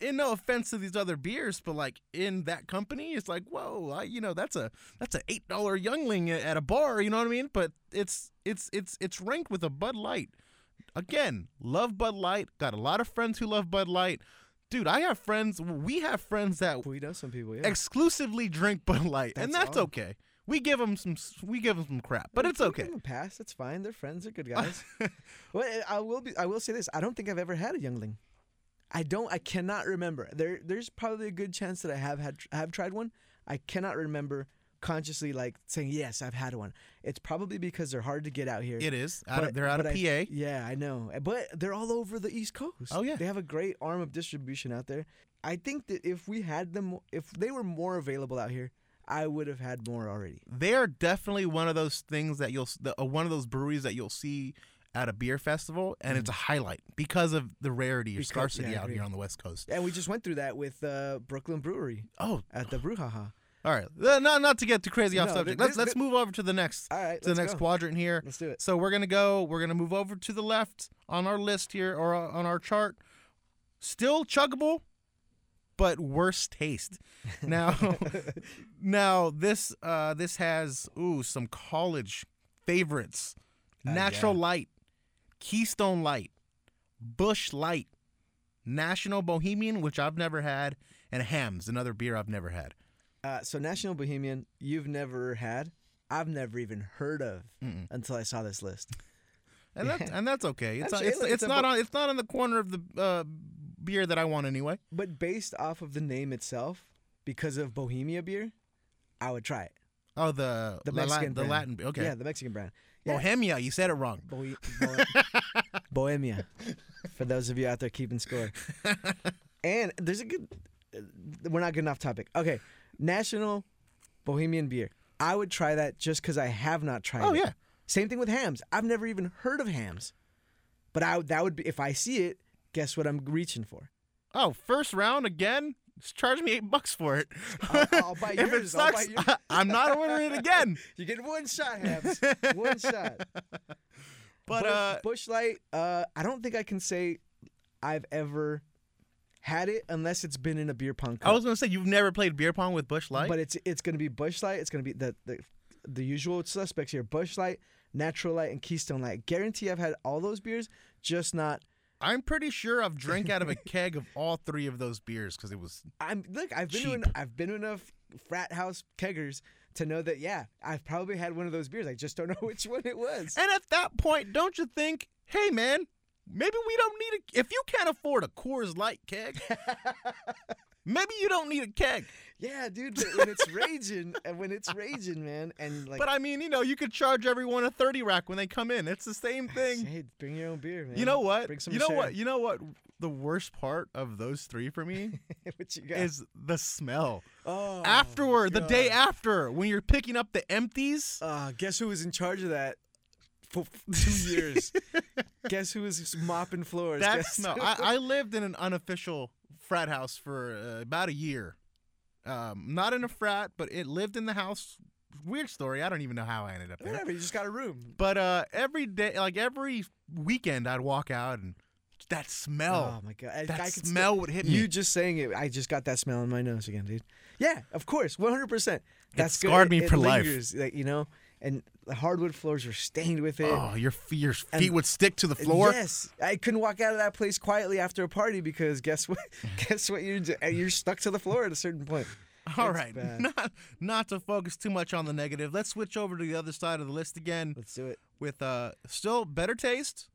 In no offense to these other beers, but like in that company, it's like, whoa, I, you know, that's a that's a eight dollar Yuengling at a bar, you know what I mean? But it's it's it's it's ranked with a Bud Light. Again, love Bud Light. Got a lot of friends who love Bud Light. Dude, I have friends. We have friends that We know some people, yeah. exclusively drink Bud Light, and That's that's all. okay. We give them some. We give them some crap, but it's okay. Give them a pass. That's fine. They're friends. They're good guys. well, eh, I will be. I will say this. I don't think I've ever had a Yuengling. I don't. I cannot remember. There. There's probably a good chance that I have had have tried one. I cannot remember consciously like saying yes, I've had one. It's probably because they're hard to get out here. It is. Out of, they're out of but PA. I- yeah, I know. But they're all over the East Coast. Oh, yeah. They have a great arm of distribution out there. I think that if we had them, if they were more available out here, I would have had more already. they are definitely one of those things that you'll the, uh, one of those breweries that you'll see at a beer festival, and it's a highlight because of the rarity or Mm. Because- scarcity yeah, out here on the West Coast. And we just went through that with uh, Brooklyn Brewery Oh, at the Brouhaha. all right. Uh, not not to get too crazy off No, subject. Let's let's move over to the next All right, to the next go. quadrant here. Let's do it. So we're gonna go. We're gonna move over to the left on our list here, or on our chart. Still chuggable, but worse taste. Now, now this uh, this has ooh some college favorites: Uh, Natural yeah. Light, Keystone Light, Busch Light, National Bohemian, which I've never had, and Hamm's, another beer I've never had. Uh, so National Bohemian, you've never had. I've never even heard of Mm-mm. until I saw this list. And that's and that's okay. It's That's- it's, it's, it's not bo- on it's not on the corner of the uh, beer that I want anyway. But based off of the name itself, because of Bohemia beer, I would try it. Oh, the The Mexican the brand. Latin. beer. Okay, Yeah, the Mexican brand. Yeah. Bohemia. You said it wrong. Bohe- Bo- Bohemia. For those of you out there keeping score. And there's a good. We're not getting off topic. Okay, National Bohemian beer. I would try that just because I have not tried it. Oh it. yeah. Same thing with Hamm's. I've never even heard of Hamm's, but I that would be if I see it. Guess what I'm reaching for? Oh, first round again. Just charge me eight bucks for it. I'll- I'll buy if it yours, I'll sucks, buy yours. I'm not ordering it again. You get one shot, Hamm's. one shot. But Busch, uh, Busch Light, uh, I don't think I can say I've ever had it unless it's been in a beer pong cup. I was gonna say you've never played beer pong with Busch Light. But it's it's gonna be Busch Light. It's gonna be the the, the usual suspects here: Busch Light, Natural Light, and Keystone Light. Guarantee I've had all those beers, just not. I'm pretty sure I've drank out of a keg of all three of those beers because it was I'm look. I've been to Cheap. I've been to enough frat house keggers to know that yeah, I've probably had one of those beers. I just don't know which one it was. And at that point, don't you think, hey man, maybe we don't need a if you can't afford a Coors Light keg, maybe you don't need a keg. yeah, dude, but when it's raging and when it's raging, man, and like But I mean, you know, you could charge everyone a 30 rack when they come in. It's the same thing. hey, bring your own beer, man. You know what? You know what? You know what? The worst part of those three for me what you got? is the smell. oh, Afterward, the day after, when you're picking up the empties. Uh, guess who was in charge of that for two years? guess who was mopping floors? Guess who- I, I lived in an unofficial frat house for uh, about a year. Um, not in a frat, but it lived in the house. Weird story. I don't even know how I ended up there. Whatever, you just got a room. But uh, every day, like every weekend, I'd walk out and that smell, Oh my god, I, that I could smell would hit me. you just saying it, I just got that smell in my nose again, dude. Yeah, of course, one hundred percent. That's good. scarred me for life. lingers, Like you know, and the hardwood floors are stained with it. oh, your your feet And- would stick to the floor. Yes, I couldn't walk out of that place quietly after a party because guess what? guess what? You're you're stuck to the floor at a certain point. All It's right, bad. not not to focus too much on the negative. Let's switch over to the other side of the list again Let's do it. with uh still better taste,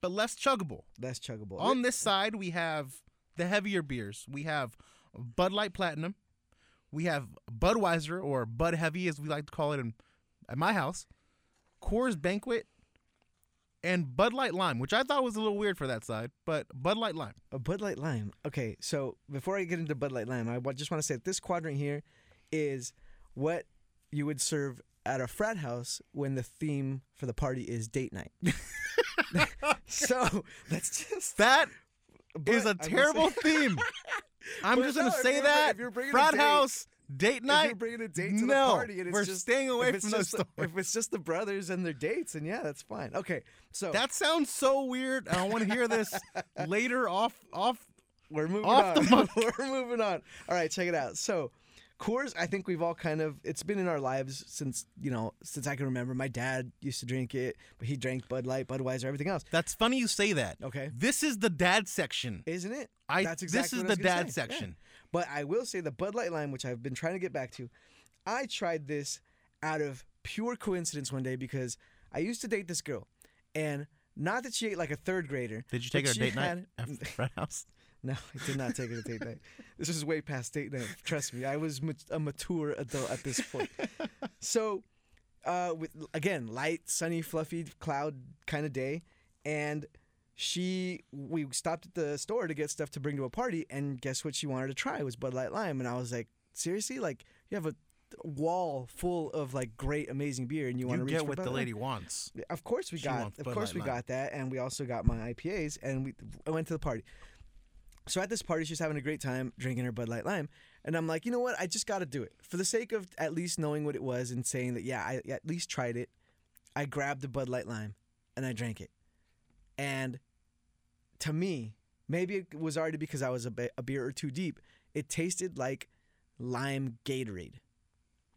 but less chuggable. That's chuggable. On this side, we have the heavier beers. We have Bud Light Platinum. We have Budweiser or Bud Heavy, as we like to call it in, at my house. Coors Banquet and Bud Light Lime, which I thought was a little weird for that side, but Bud Light Lime. A Bud Light Lime. Okay, so before I get into Bud Light Lime, I just want to say that this quadrant here is what you would serve at a frat house when the theme for the party is date night. so that's just That is a terrible theme. I'm But just gonna say you're- that frat house date night. you're bringing a date to no, the party and it's we're just staying away from those the- stories. if it's just the brothers and their dates, and yeah, that's fine. Okay, so That sounds so weird. I want to hear this later off off We're moving Off on. the We're moving on. All right, check it out. So, Coors, I think we've all kind of it's been in our lives since you know since I can remember. My dad used to drink it, but he drank Bud Light, Budweiser, everything else. That's funny you say that. Okay, This is the dad section. isn't it? I That's exactly this is what I the dad say. Yeah. But I will say the Bud Light Lime, which I've been trying to get back to, I tried this out of pure coincidence one day because I used to date this girl, and not that she ate like a third grader. Did you take her she date night at frat house? No, I did not take her to date night. This was way past date night. Trust me, I was a mature adult at this point. So, uh, with again, light, sunny, fluffy cloud kind of day, and she we stopped at the store to get stuff to bring to a party, and guess what she wanted to try was Bud Light Lime, and I was like, seriously, like you have a wall full of like great, amazing beer, and you want to reach get what the lady wants. Of course we She got. Of course we Lime. got that, and we also got my IPAs, and we I went to the party. So at this party, she's having a great time drinking her Bud Light Lime, and I'm like, you know what? I just got to do it for the sake of at least knowing what it was and saying that yeah, I at least tried it. I grabbed the Bud Light Lime, and I drank it, and to me, maybe it was already because I was a, be- a beer or two deep. It tasted like lime Gatorade.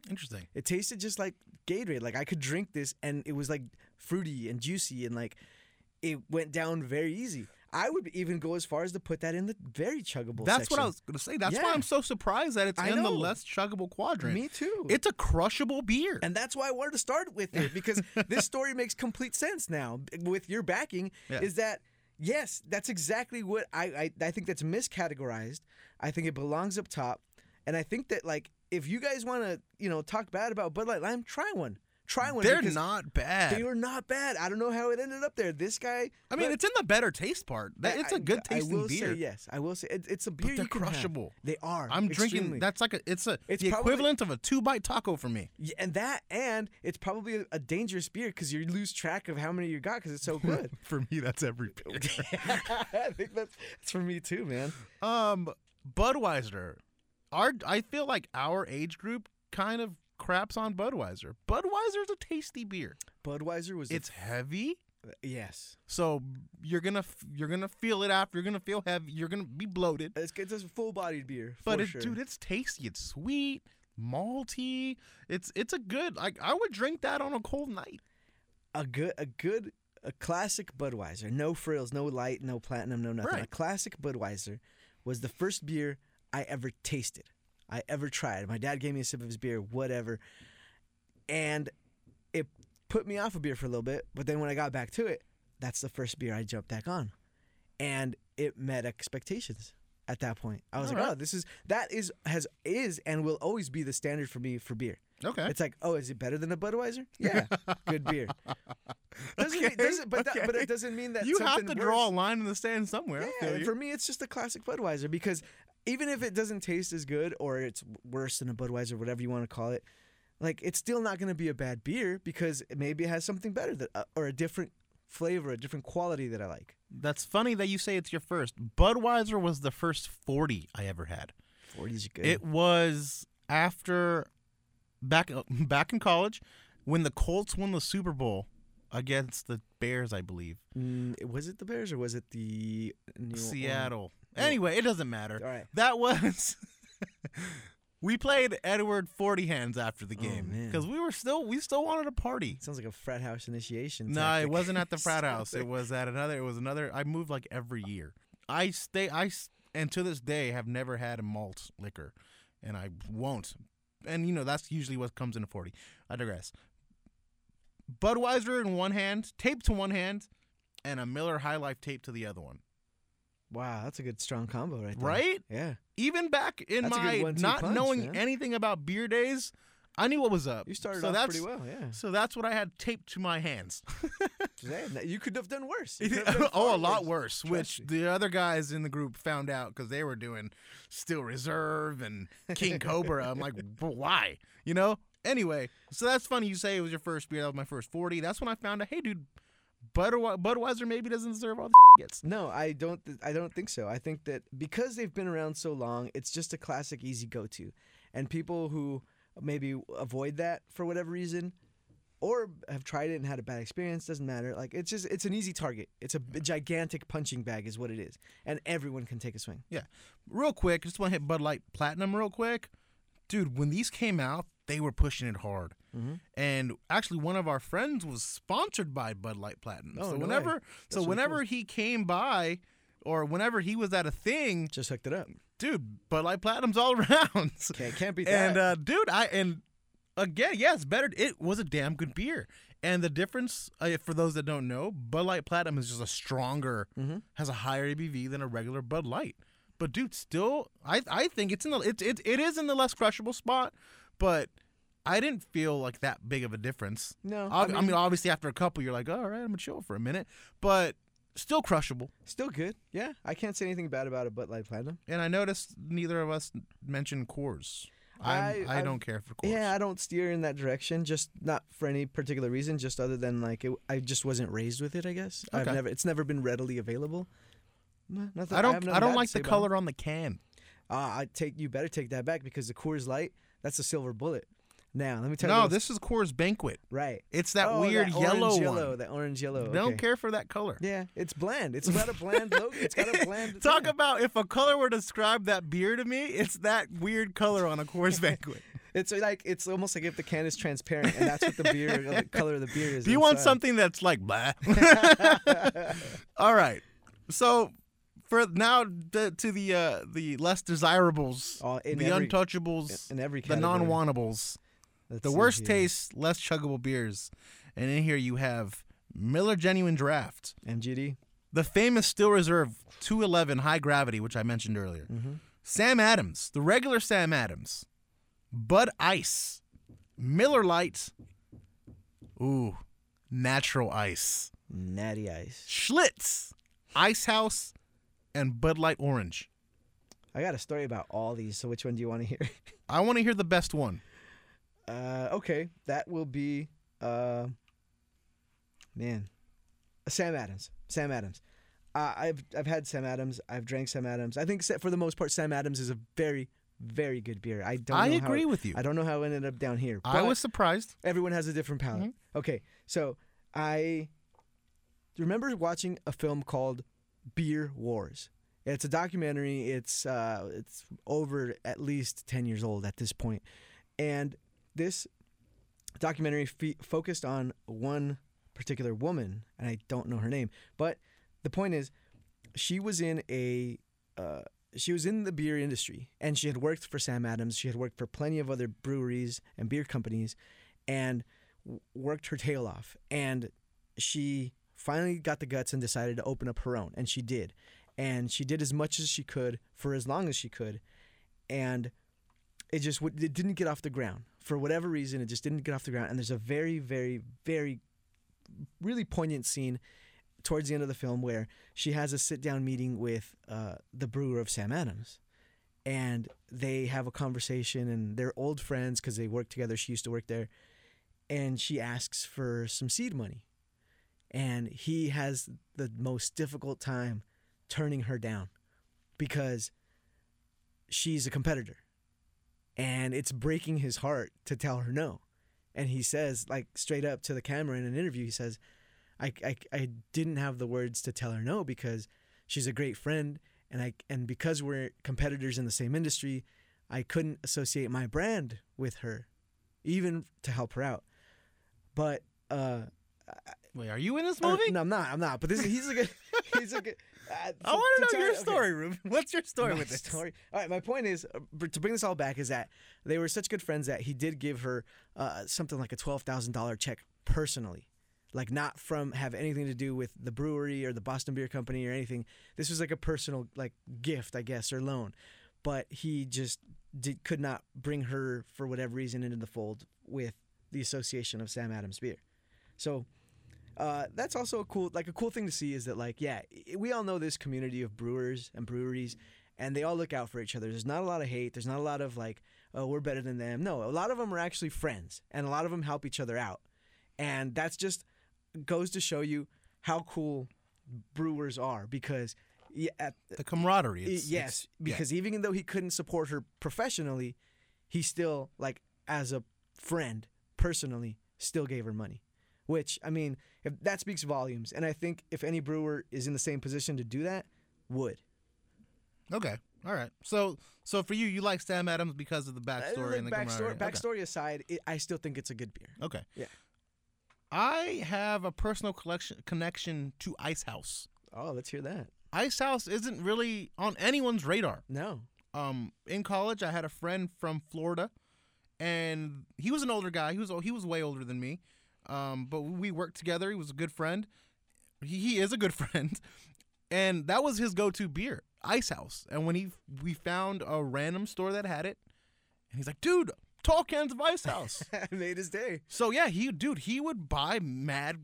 Interesting. It tasted just like Gatorade. Like I could drink this and it was like fruity and juicy and like it went down very easy. I would even go as far as to put that in the very chuggable That's what I was gonna say. That's why I'm so surprised that it's I in the less chuggable quadrant. Me too. It's a crushable beer. and that's why I wanted to start with it because this story makes complete sense now with your backing. Yeah. Is that yes, that's exactly what I, I I think that's miscategorized. I think it belongs up top, and I think that like if you guys want to you know talk bad about Bud Light Lime, try one. Try one. They're not bad. They were not bad. I don't know how it ended up there. This guy. I mean, but it's in the better taste part. That, I- it's a good tasting beer. Say yes, I will say it, it's a beer But they're you can have. crushable. They are. I'm drinking. That's like a. It's a. It's the probably- equivalent of a two bite taco for me. Yeah, and that, and it's probably a, a dangerous beer because you lose track of how many you got because it's so good. for me, that's every beer. I think that's, that's for me too, man. um, Budweiser. Our I feel like our age group kind of craps on Budweiser. Budweiser's a tasty beer. Budweiser was. It's heavy. yes. So you're gonna you're gonna feel it after. You're gonna feel heavy. You're gonna be bloated. It's, it's a full-bodied beer. But for it, sure. dude, it's tasty. It's sweet, malty. It's it's a good. Like I would drink that on a cold night. a good a good a classic Budweiser. No frills, no light, no platinum, no nothing. A classic Budweiser was the first beer I ever tasted. I ever tried. My dad gave me a sip of his beer, whatever. and it put me off a beer for a little bit. But then when I got back to it, that's the first beer I jumped back on, and it met expectations. At that point, I was All like, right. "Oh, this is that is has is and will always be the standard for me for beer." Okay. It's like, "Oh, is it better than a Budweiser?" Yeah, good beer. Doesn't mean, doesn't, but that, but it doesn't mean that you have to draw a line in the sand somewhere. Yeah, feel and you. for me, it's just a classic Budweiser because even if it doesn't taste as good or it's worse than a Budweiser, whatever you want to call it, like it's still not going to be a bad beer because maybe it has something better that uh, or a different flavor, a different quality that I like. That's funny that you say it's your first. Budweiser was the first 40 I ever had. 40's good. It was after back back in college when the Colts won the Super Bowl against the Bears, I believe. Mm, was it the Bears or was it the New Orleans- Seattle. Anyway, it doesn't matter. All right. That was we played Edward Forty Hands after the Oh, game because we were still we still wanted a party. Sounds like a frat house initiation. No, it wasn't at the frat house. It was at another. It was another. I moved like every year. I stay. I and to this day have never had a malt liquor, and I won't. And you know that's usually what comes in a forty. I digress. Budweiser in one hand, tape to one hand, and a Miller High Life tape to the other one. Wow, that's a good strong combo right there. Right? Yeah. Even back in That's my not punch, knowing man. anything about beer days, I knew what was up. You started so off that's, pretty well, yeah. So that's what I had taped to my hands. You could have done worse. Have done oh, a lot worse. Which the other guys in the group found out because they were doing Steel Reserve and King Cobra. I'm like, why? You know. Anyway, so that's funny. You say it was your first beer. That was my first forty. That's when I found out. Hey, dude, Budwe- Budweiser maybe doesn't deserve all the gets. No, I don't. Th- I don't think so. I think that because they've been around so long, it's just a classic, easy go-to, and people who maybe avoid that for whatever reason, or have tried it and had a bad experience, doesn't matter. Like it's just it's an easy target. It's a b- gigantic punching bag, is what it is, and everyone can take a swing. Yeah, real quick, just want to hit Bud Light Platinum real quick, dude. When these came out, they were pushing it hard. Mm-hmm. And actually, one of our friends was sponsored by Bud Light Platinum. Oh, so no whenever, so really whenever cool. he came by, or whenever he was at a thing, Just hooked it up. dude, Bud Light Platinum's all around. Can't can't beat that. and uh, dude, I and again, yeah, it's better. It was a damn good beer. And the difference, uh, for those that don't know, Bud Light Platinum is just a stronger, Mhm. has a higher ABV than a regular Bud Light. But dude, still, I I think it's in the it it, it is in the less crushable spot, but I didn't feel like that big of a difference. no, I, I mean, I mean, obviously after a couple, you're like, all right, I'm gonna chill for a minute, but still crushable. still good. Yeah, I can't say anything bad about a Bud Light Platinum. And I noticed neither of us mentioned Coors. I'm, I- I, I've- don't care for Coors. Yeah, I don't steer in that direction. Just not for any particular reason. Just other than like it, I just wasn't raised with it. I guess I've Okay. never. It's never been readily available. Nothing- I don't. nothing I don't like the it. color on the can. Ah, I take you better take that back because the Coors Light that's a silver bullet. Now let me tell you. No, this is Coors Banquet. right. It's that Oh, weird that yellow one. yellow, that orange yellow. Don't care for that color. Yeah, it's bland. It's got a bland logo. It's got a bland. Talk yeah. about if a color were to describe that beer to me, it's that weird color on a Coors Banquet. It's like it's almost like if the can is transparent and that's what the beer, the color of the beer is. Do you want something that's like blah? All right. So for now the, to the uh, the less desirables, in the every- untouchables, in every the non-wantables, Let's the worst taste, less chuggable beers, and in here you have Miller Genuine Draft. MGD. The famous Steel Reserve 211 High Gravity, which I mentioned earlier. Mm-hmm. Sam Adams, the regular Sam Adams. Bud Ice. Miller Lite. Ooh, Natural Ice. Natty Ice. Schlitz. Ice House. And Bud Light Orange. I got a story about all these. So which one do you want to hear? I want to hear the best one. Uh, okay, that will be uh, man, Sam Adams. Sam Adams. Uh, I've I've had Sam Adams. I've drank Sam Adams. I think for the most part, Sam Adams is a very very good beer. I don't. I know agree how it, with you. I don't know how it ended up down here. I was surprised. Everyone has a different palate. Mm-hmm. Okay, so I remember watching a film called Beer Wars. It's a documentary. It's uh, it's over at least ten years old at this point, and this documentary focused on one particular woman, and I don't know her name, but the point is, she was in a uh, she was in the beer industry, and she had worked for Sam Adams. She had worked for plenty of other breweries and beer companies, and w- worked her tail off. And she finally got the guts and decided to open up her own, and she did. And she did as much as she could for as long as she could, and it just it didn't get off the ground for whatever reason. It just didn't get off the ground. And there's a very, very, very, really poignant scene towards the end of the film where she has a sit down meeting with uh, the brewer of Sam Adams. And they have a conversation, and they're old friends because they work together. She used to work there. And she asks for some seed money. And he has the most difficult time turning her down because she's a competitor. And it's breaking his heart to tell her no. And he says, like straight up to the camera in an interview, he says, I, I, I didn't have the words to tell her no because she's a great friend and I and because we're competitors in the same industry, I couldn't associate my brand with her, even to help her out. But uh, Wait, are you in this or- movie? no, I'm not. I'm not. But this he's a good. He's a good. Uh, I want to know your okay. story, Ruben. What's your story My with this? story. All right, my point is uh, to bring this all back is that they were such good friends that he did give her uh, something like a twelve thousand dollar check personally, like not from have anything to do with the brewery or the Boston Beer Company or anything. This was like a personal like gift, I guess, or loan. But he just did, could not bring her for whatever reason into the fold with the association of Sam Adams beer. So uh, that's also a cool like a cool thing to see is that like yeah we all know this community of brewers and breweries and they all look out for each other there's not a lot of hate there's not a lot of like oh we're better than them no a lot of them are actually friends and a lot of them help each other out and that's just goes to show you how cool brewers are because yeah, The camaraderie. It's, yes, it's- yeah. because even though he couldn't support her professionally, he still like as a friend personally still gave her money. Which I mean, if that speaks volumes, and I think if any brewer is in the same position to do that, would. Okay. All right. So so for you, you like Sam Adams because of the Uh, backstory and the backstory, camaraderie. Okay. aside, it, I still think it's a good beer. Okay. Yeah. I have a personal collection connection to Ice House. Oh, let's hear that. Ice House isn't really on anyone's radar. No. Um, in college, I had a friend from Florida, and he was an older guy. He was he was way older than me. Um, but we worked together. He was a good friend. He, he is a good friend, and that was his go-to beer, Ice House. And when he we found a random store that had it, and he's like, "Dude, tall cans of Ice House." Made his day. so yeah, he dude, he would buy mad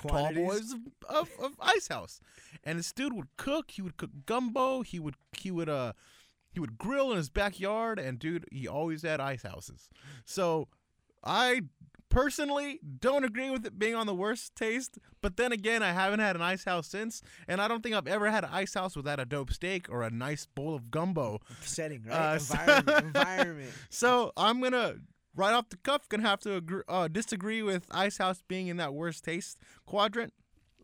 tall boys of, of, of Ice House, and this dude would cook. He would cook gumbo. He would he would uh he would grill in his backyard, and dude, he always had ice houses. So I personally don't agree with it being on the worst taste, but then again, I haven't had an ice house since, and I don't think I've ever had an ice house without a dope steak or a nice bowl of gumbo. Setting right. Uh, so- environment. environment. So I'm gonna right off the cuff gonna have to agree, uh, disagree with Ice House being in that worst taste quadrant.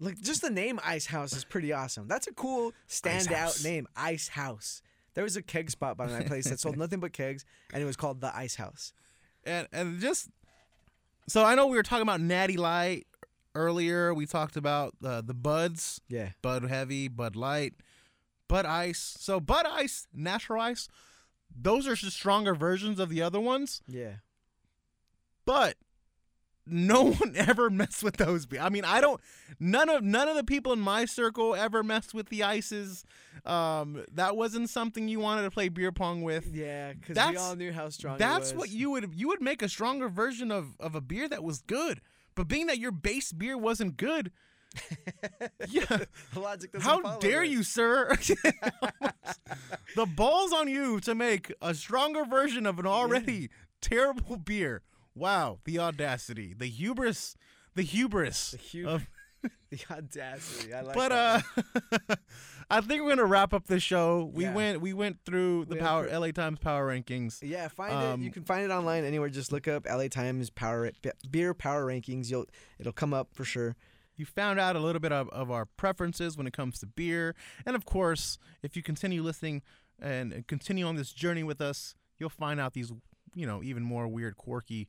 Like just the name Ice House is pretty awesome. That's a cool standout name, Ice House. There was a keg spot by my place that sold nothing but kegs, and it was called the Ice House. and and just so I know we were talking about Natty Light earlier. We talked about uh, the buds, Yeah. Bud Heavy, Bud Light, Bud Ice. So Bud Ice, Natural Ice, those are just stronger versions of the other ones. Yeah. But no one ever messed with those. I mean, I don't. None of none of the people in my circle ever messed with the ices. Um, that wasn't something you wanted to play beer pong with. Yeah, because we all knew how strong. That's it was. what you would you would make a stronger version of of a beer that was good. But being that your base beer wasn't good, yeah, The logic doesn't how dare this. you, sir? the balls on you to make a stronger version of an already terrible beer. Wow, the audacity, the hubris, the hubris. The hu- of- the audacity. I like. but that. uh, I think we're gonna wrap up the show. We Yeah. went we went through the We power LA Times power rankings. yeah, find it. um, You can find it online anywhere. Just look up LA Times Power Be- Beer Power Rankings. You'll it'll come up for sure. You found out a little bit of, of our preferences when it comes to beer. And of course, if you continue listening and continue on this journey with us, you'll find out these, you know, even more weird, quirky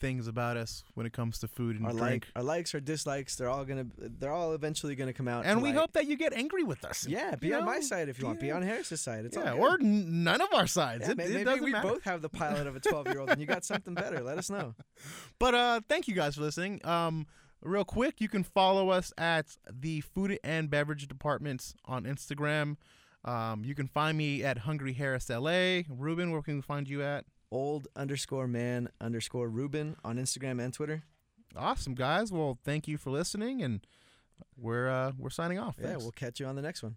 things about us when it comes to food and Our drink. like, our likes, our dislikes, they're all gonna, they're all eventually gonna come out. and we light. hope that you get angry with us. Yeah, be You on my side if you want. Be on Harris's side. It's yeah, or n- none of our sides. Yeah, it, may- it maybe doesn't we matter. both have the pilot of a 12 year old and you got something better. Let us know. But uh, thank you guys for listening. Um, real quick, you can follow us at the Food and Beverage Departments on Instagram. Um, you can find me at Hungry Harris LA. Ruben, where can we find you at? Old underscore man underscore Ruben on Instagram and Twitter. Awesome, guys. Well, thank you for listening, and we're uh, we're signing off. Yeah, Thanks. we'll catch you on the next one.